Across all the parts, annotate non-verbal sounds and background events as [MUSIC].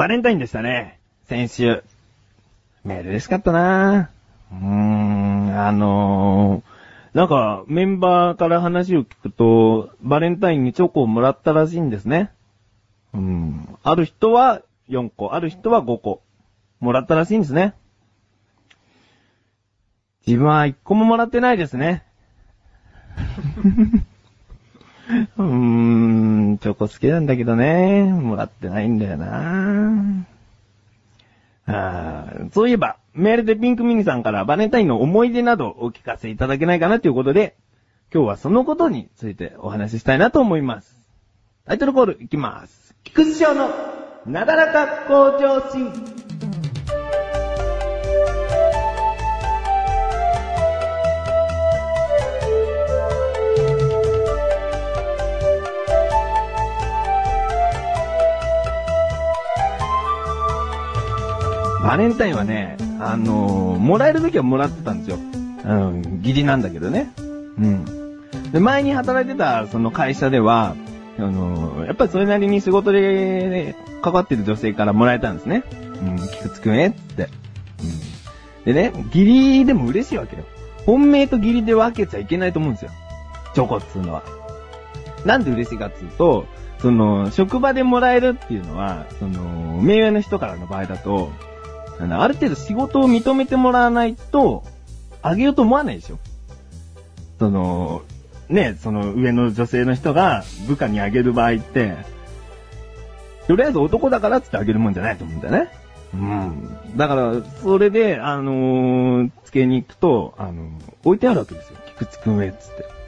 バレンタインでしたね。先週。メール嬉しかったなうーん、あのー、なんか、メンバーから話を聞くと、バレンタインにチョコをもらったらしいんですね。うん。ある人は4個、ある人は5個。もらったらしいんですね。自分は1個ももらってないですね。[LAUGHS] [LAUGHS] うーん、チョコ好きなんだけどね。もらってないんだよなあそういえば、メールでピンクミニさんからバレンタインの思い出などお聞かせいただけないかなということで、今日はそのことについてお話ししたいなと思います。タイトルコールいきます。菊池翔のなだらか向上心。バレンタインはね、あのーもらえるときはもらってたんですよ。うん、義理なんだけどね。うん。で、前に働いてたその会社では、あのーやっぱりそれなりに仕事で関わってる女性からもらえたんですね。うん、菊池くんへって。うん。でね、義理でも嬉しいわけよ。本命と義理で分けちゃいけないと思うんですよ。チョコっつうのは。なんで嬉しいかっつうと、その、職場でもらえるっていうのは、その、目上の人からの場合だと、ある程度仕事を認めてもらわないと、あげようと思わないでしょ。その、ね、その上の女性の人が部下にあげる場合って、とりあえず男だからっつってあげるもんじゃないと思うんだよね。うん。だから、それで、あのー、つけに行くと、あのー置いてあるわけですよ。菊池くんへつって。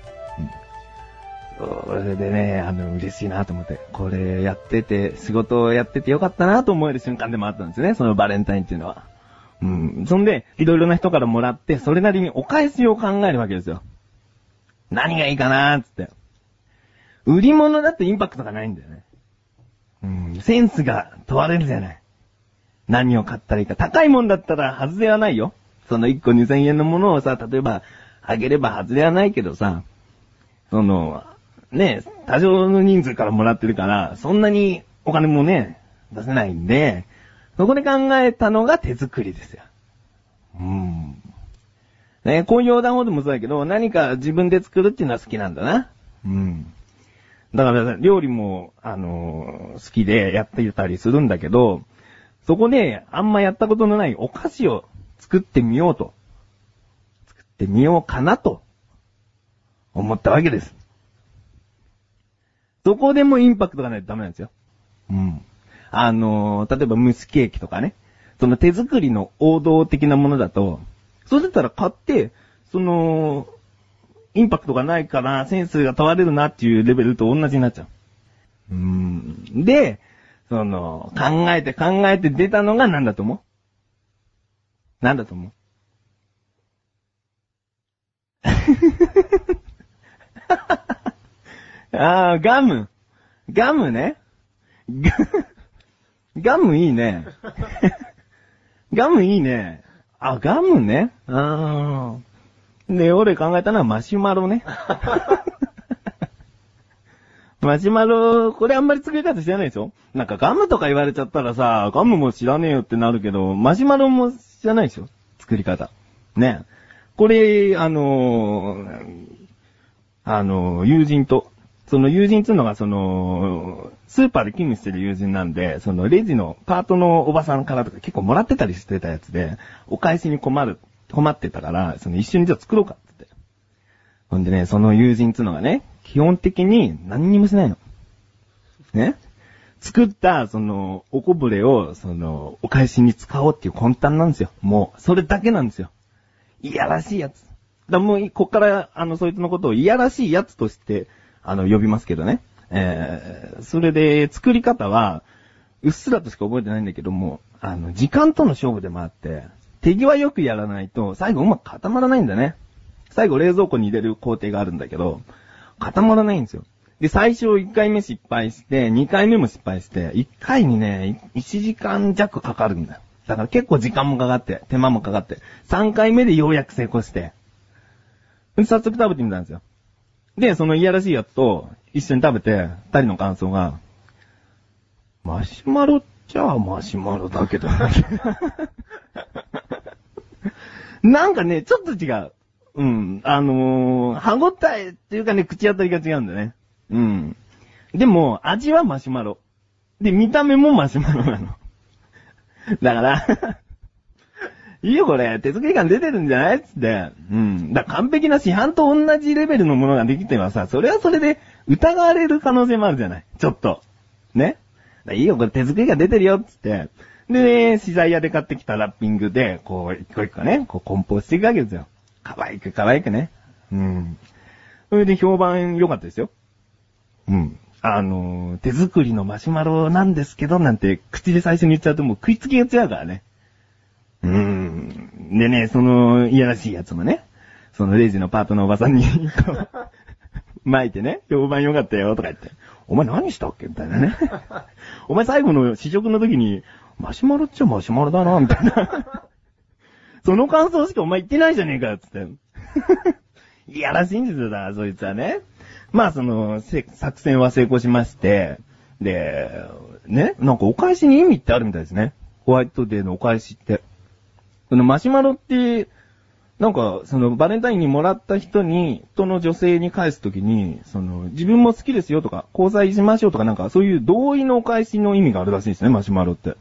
それでね、あの、嬉しいなと思って、これやってて、仕事をやっててよかったなと思える瞬間でもあったんですよね、そのバレンタインっていうのは。うん。そんで、いろいろな人からもらって、それなりにお返しを考えるわけですよ。何がいいかなーつって。売り物だってインパクトがないんだよね。うん。センスが問われるじゃない。何を買ったらいいか。高いもんだったら外れはないよ。その1個2000円のものをさ、例えば、あげれば外れはないけどさ、その、ね、多少の人数からもらってるから、そんなにお金もね、出せないんで、そこで考えたのが手作りですよ。うん。ね、こういう横断歩道もそうだけど、何か自分で作るっていうのは好きなんだな。うん。だから、料理も、あのー好きでやっていたりするんだけど、そこで、あんまやったことのないお菓子を作ってみようと。作ってみようかなと、思ったわけです。そこでもインパクトがないとダメなんですよ。うん。あのー例えば蒸しケーキとかね。その手作りの王道的なものだと、そうだったら買って、その、インパクトがないからセンスが問われるなっていうレベルと同じになっちゃう。うん。で、その、考えて考えて出たのが何だと思う？何だと思う？[LAUGHS] ああ、ガム。ガムね。ガ [LAUGHS] ガムいいね。[LAUGHS] ガムいいね。あ、ガムね。ああ。で、俺考えたのはマシュマロね。[LAUGHS] マシュマロ、これあんまり作り方知らないでしょ？なんかガムとか言われちゃったらさ、ガムも知らねえよってなるけど、マシュマロも知らないでしょ？作り方。ね。これ、あのーあのー友人と、その友人っていうのがその、スーパーで勤務してる友人なんで、そのレジのパートのおばさんからとか結構もらってたりしてたやつで、お返しに困る、困ってたから、その一緒にじゃあ作ろうかって言って。ほんでね、その友人っていうのがね、基本的に何にもしないの。ね？作った、その、おこぼれを、その、お返しに使おうっていう魂胆なんですよ。もう、それだけなんですよ。いやらしいやつ。だもう、こっから、あの、そいつのことをいやらしいやつとして、あの、呼びますけどね。えー、それで、作り方は、うっすらとしか覚えてないんだけども、あの、時間との勝負でもあって、手際よくやらないと、最後うまく固まらないんだね。最後冷蔵庫に入れる工程があるんだけど、固まらないんですよ。で、最初1回目失敗して、2回目も失敗して、1回にね、1時間弱かかるんだよ。だから結構時間もかかって、手間もかかって、3回目でようやく成功して、早速食べてみたんですよ。で、そのいやらしいやつと一緒に食べて、二人の感想が、マシュマロっじゃマシュマロだけどな。[LAUGHS] なんかね、ちょっと違う。うん。あのー、歯応えっていうかね、口当たりが違うんだね。うん。でも、味はマシュマロ。で、見た目もマシュマロなの。だから、いいよこれ、手作り感出てるんじゃない？つって。うん。だ完璧な市販と同じレベルのものができてはさ、それはそれで疑われる可能性もあるじゃない？ちょっと。ね？いいよこれ手作り感出てるよつって。で、資材屋で買ってきたラッピングで、こう、一個一個ね、こう梱包していくわけですよ。可愛く可愛くね。うん。それで評判良かったですよ。うん。あの手作りのマシュマロなんですけど、なんて口で最初に言っちゃうともう食いつきが違うからね。でね、その、いやらしいやつもね、そのレジのパートのおばさんに、[LAUGHS] 巻いてね、評判良かったよ、とか言って。お前何したっけみたいなね。お前最後の試食の時に、マシュマロっちゃマシュマロだな、みたいな。[LAUGHS] その感想しかお前言ってないじゃねえか、つって。いやらしいんですよ、だから、そいつはね。まあ、その、せ作戦は成功しまして、で、ね、なんかお返しに意味ってあるみたいですね。ホワイトデーのお返しって。そのマシュマロって、なんか、その、バレンタインにもらった人に、との女性に返すときに、その、自分も好きですよとか、交際しましょうとかなんか、そういう同意のお返しの意味があるらしいですね、マシュマロって。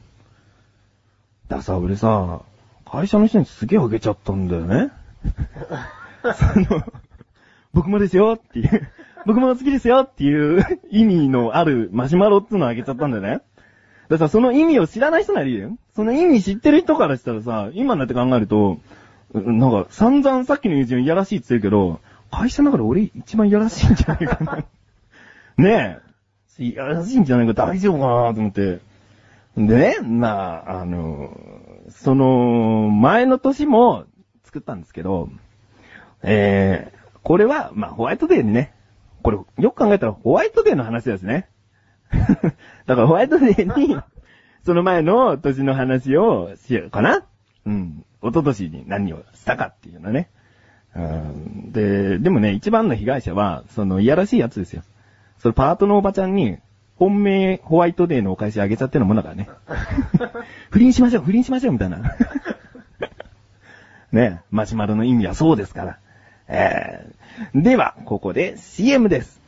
ださ、俺さ、会社の人にすげえあげちゃったんだよね。[LAUGHS] その、僕もですよっていう、僕も好きですよっていう意味のあるマシュマロっていうのをあげちゃったんだよね。だからさ、その意味を知らない人ならいいよ。その意味知ってる人からしたらさ、今になって考えると、なんか散々さっきの友人いやらしいって言ってるけど、会社の中で俺一番いやらしいんじゃないかな。[LAUGHS] ねえ。いやらしいんじゃないか大丈夫かなと思って。でね、まあ、あの、その、前の年も作ったんですけど、えー、これは、まあ、ホワイトデーにね、これ、よく考えたらホワイトデーの話ですね。[LAUGHS] だからホワイトデーに、[LAUGHS] その前の年の話をしようかなうん。一昨年に何をしたかっていうのね。うん。で、でもね、一番の被害者は、その、いやらしいやつですよ。そのパートのおばちゃんに、本命ホワイトデーのお返しあげちゃってるもんだからね。[LAUGHS] 不倫しましょう、不倫しましょう、みたいな。ね、マシュマロの意味はそうですから。えー、では、ここで CM です。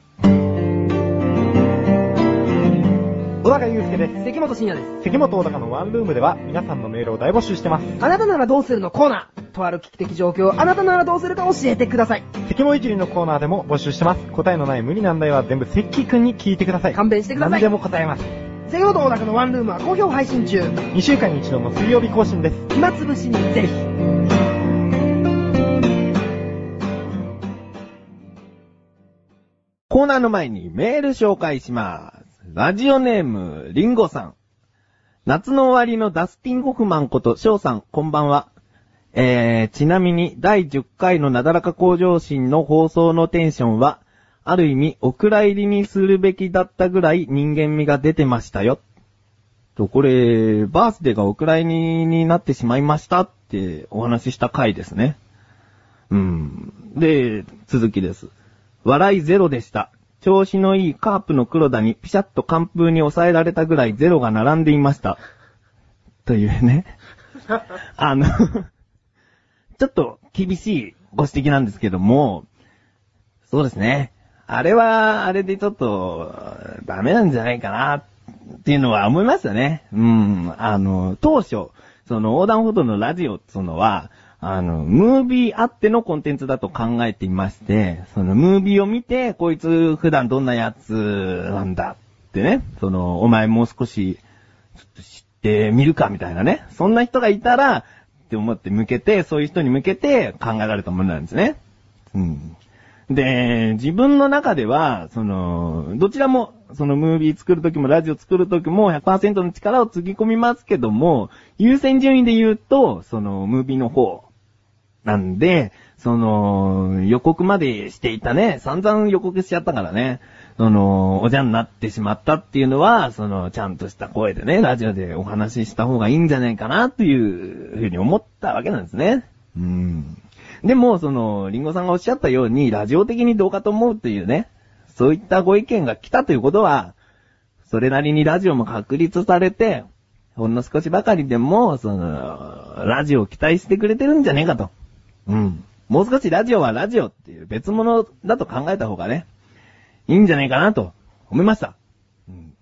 高祐介です。関本信也です。関本小高のワンルームでは皆さんのメールを大募集してます。あなたならどうするのコーナー。とある危機的状況、あなたならどうするか教えてください。関本いじりのコーナーでも募集してます。答えのない無理難題は全部関くんに聞いてください。勘弁してください何でも答えます。関本小高のワンルームは好評配信中。2週間に一度の水曜日更新です。暇つぶしにぜひ。コーナーの前にメール紹介します。ラジオネーム、リンゴさん。夏の終わりのダスティン・ホフマンこと翔さん、こんばんは。えー、ちなみに第10回のなだらか向上心の放送のテンションは、ある意味お蔵入りにするべきだったぐらい人間味が出てましたよ。と、これ、バースデーがお蔵入りになってしまいましたってお話しした回ですね。うん。で、続きです。笑いゼロでした。調子のいいカープの黒田にピシャッと完封に抑えられたぐらいゼロが並んでいました。というね。[LAUGHS] あの、ちょっと厳しいご指摘なんですけども、そうですね。あれは、あれでちょっと、ダメなんじゃないかな、っていうのは思いましたね。うん。あの、当初、その横断歩道のラジオっていうのは、あの、ムービーあってのコンテンツだと考えていまして、そのムービーを見て、こいつ普段どんなやつなんだってね、その、お前もう少し、ちょっと知ってみるかみたいなね。そんな人がいたら、って思って向けて、そういう人に向けて考えられたものなんですね。うん。で、自分の中では、その、どちらも、そのムービー作るときもラジオ作るときも100%の力をつぎ込みますけども、優先順位で言うと、そのムービーの方、なんで、その、予告までしていたね、散々予告しちゃったからね、その、おじゃんになってしまったっていうのは、その、ちゃんとした声でね、ラジオでお話しした方がいいんじゃないかな、というふうに思ったわけなんですね。うん。でも、その、リンゴさんがおっしゃったように、ラジオ的にどうかと思うというね、そういったご意見が来たということは、それなりにラジオも確立されて、ほんの少しばかりでも、その、ラジオを期待してくれてるんじゃねえかと。うん。もう少しラジオはラジオっていう別物だと考えた方がね、いいんじゃないかなと思いました。うん。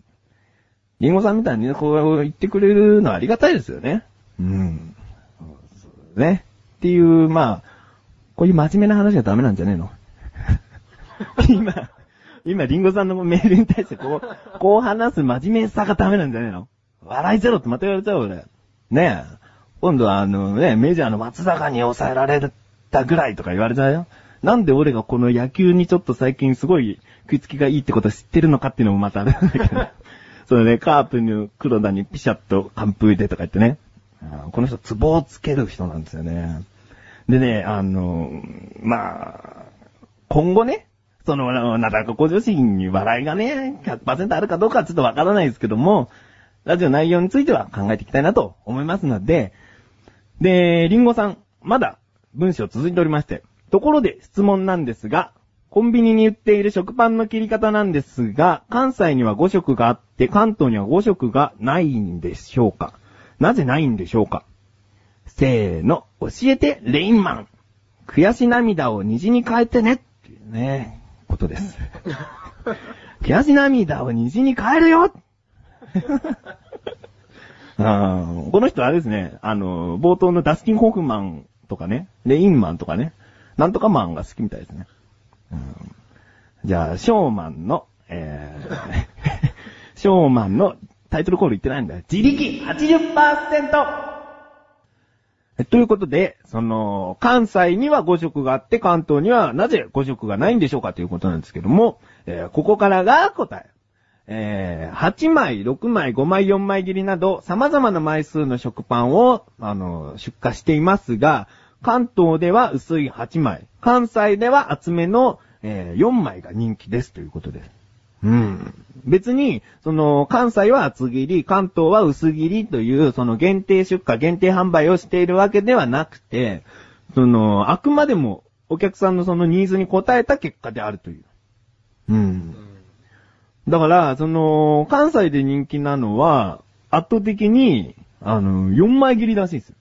リンゴさんみたいに、こう言ってくれるのはありがたいですよね。うん。そうね。っていう、まあ、こういう真面目な話はダメなんじゃねえの？[LAUGHS] 今、今、リンゴさんのメールに対してこう、こう話す真面目さがダメなんじゃねえの？笑いゼロってまた言われちゃう俺。ねえ。今度はあのね、メジャーの松坂に抑えられたぐらいとか言われちゃうよ。なんで俺がこの野球にちょっと最近すごい食いつきがいいってこと知ってるのかっていうのもまたあるんだけど。[LAUGHS] それね、カープの黒田にピシャッと完封でとか言ってね。この人、ツボをつける人なんですよね。でね、あの、まあ、今後ね、その、なだらか向上心に笑いがね、100%あるかどうかはちょっとわからないですけども、ラジオ内容については考えていきたいなと思いますので、で、リンゴさん、まだ文章続いておりまして、ところで質問なんですが、コンビニに売っている食パンの切り方なんですが、関西には5色があって、関東には5色がないんでしょうか？なぜないんでしょうか？せーの、教えて、レインマン。悔し涙を虹に変えてね。っていうね、ことです。[LAUGHS] 悔し涙を虹に変えるよあーこの人はですね、あの、冒頭のダスティン・ホフマンとかね、レインマンとかね、なんとかマンが好きみたいですね。うんじゃあ、ショーマンの、えー、[LAUGHS] ショーマンのタイトルコール言ってないんだよ。自力 80%! えということで、その、関西には5色があって、関東にはなぜ5色がないんでしょうかということなんですけども、えーここからが答え。えー8枚、6枚、5枚、4枚切りなど、様々な枚数の食パンを、あの、出荷していますが、関東では薄い8枚、関西では厚めの、えー4枚が人気ですということです。うん。別に、その、関西は厚切り、関東は薄切りという、その限定出荷、限定販売をしているわけではなくて、その、あくまでもお客さんのそのニーズに応えた結果であるという。うん。だから、その、関西で人気なのは、圧倒的に、あの、4枚切りらしいですよ。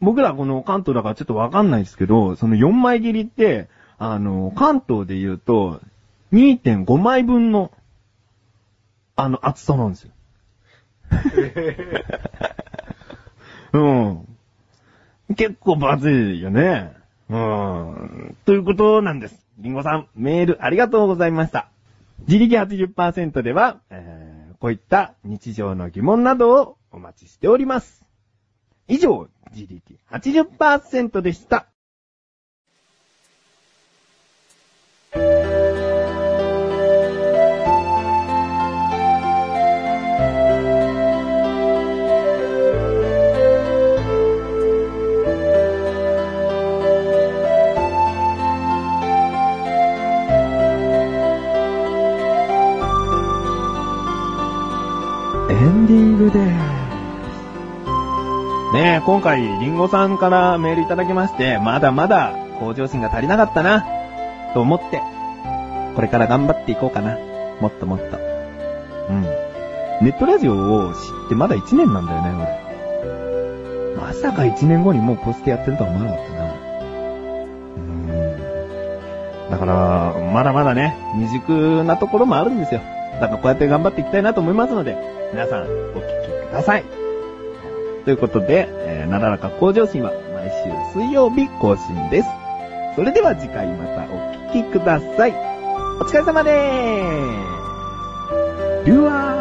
僕らこの関東だからちょっとわかんないですけど、その4枚切りって、あの、関東で言うと、2.5枚分の、あの、厚さなんですよ。[LAUGHS] うん。結構バズいよね。うん。ということなんです。リンゴさん、メールありがとうございました。自力80%では、えー、こういった日常の疑問などをお待ちしております。以上、自力80%でした。今回、リンゴさんからメールいただきまして、まだまだ向上心が足りなかったな、と思って、これから頑張っていこうかな。もっともっと。うん。ネットラジオを知ってまだ1年なんだよね、俺。まさか1年後にもうポストやってるとは思わなかったな。うん。だから、まだまだね、未熟なところもあるんですよ。だからこうやって頑張っていきたいなと思いますので、皆さん、お聞きください。ということで、えー、なだらか向上心は毎週水曜日更新です。それでは次回またお聴きください。お疲れ様でーす。